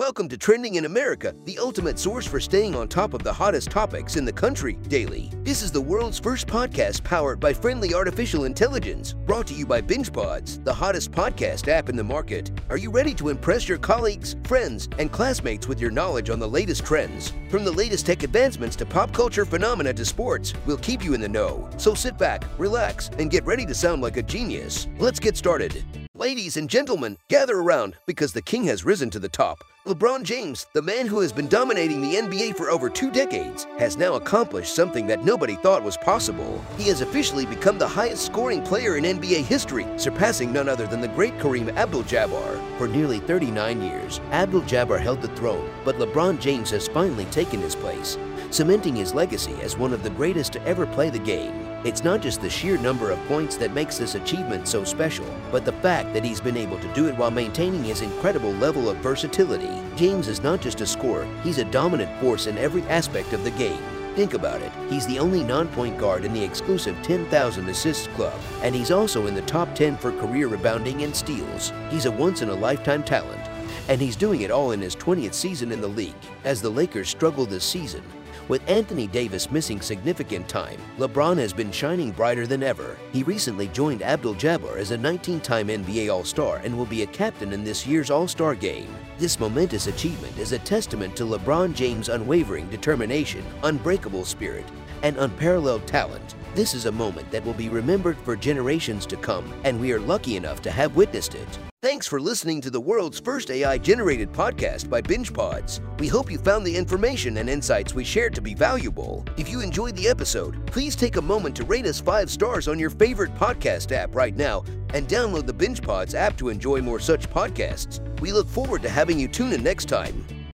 Welcome to Trending in America, the ultimate source for staying on top of the hottest topics in the country daily. This is the world's first podcast powered by friendly artificial intelligence, brought to you by BingePods, the hottest podcast app in the market. Are you ready to impress your colleagues, friends, and classmates with your knowledge on the latest trends? From the latest tech advancements to pop culture phenomena to sports, we'll keep you in the know. So sit back, relax, and get ready to sound like a genius. Let's get started. Ladies and gentlemen, gather around because the king has risen to the top. LeBron James, the man who has been dominating the NBA for over two decades, has now accomplished something that nobody thought was possible. He has officially become the highest scoring player in NBA history, surpassing none other than the great Kareem Abdul-Jabbar. For nearly 39 years, Abdul-Jabbar held the throne, but LeBron James has finally taken his place, cementing his legacy as one of the greatest to ever play the game. It's not just the sheer number of points that makes this achievement so special, but the fact that he's been able to do it while maintaining his incredible level of versatility. James is not just a scorer, he's a dominant force in every aspect of the game. Think about it. He's the only non-point guard in the exclusive 10,000 assists club, and he's also in the top 10 for career rebounding and steals. He's a once-in-a-lifetime talent, and he's doing it all in his 20th season in the league. As the Lakers struggle this season, with Anthony Davis missing significant time, LeBron has been shining brighter than ever. He recently joined Abdul-Jabbar as a 19-time NBA All-Star and will be a captain in this year's All-Star game. This momentous achievement is a testament to LeBron James' unwavering determination, unbreakable spirit, and unparalleled talent. This is a moment that will be remembered for generations to come, and we are lucky enough to have witnessed it. Thanks for listening to the world's first AI-generated podcast by BingePods. We hope you found the information and insights we shared to be valuable. If you enjoyed the episode, please take a moment to rate us 5 stars on your favorite podcast app right now and download the BingePods app to enjoy more such podcasts. We look forward to having you tune in next time.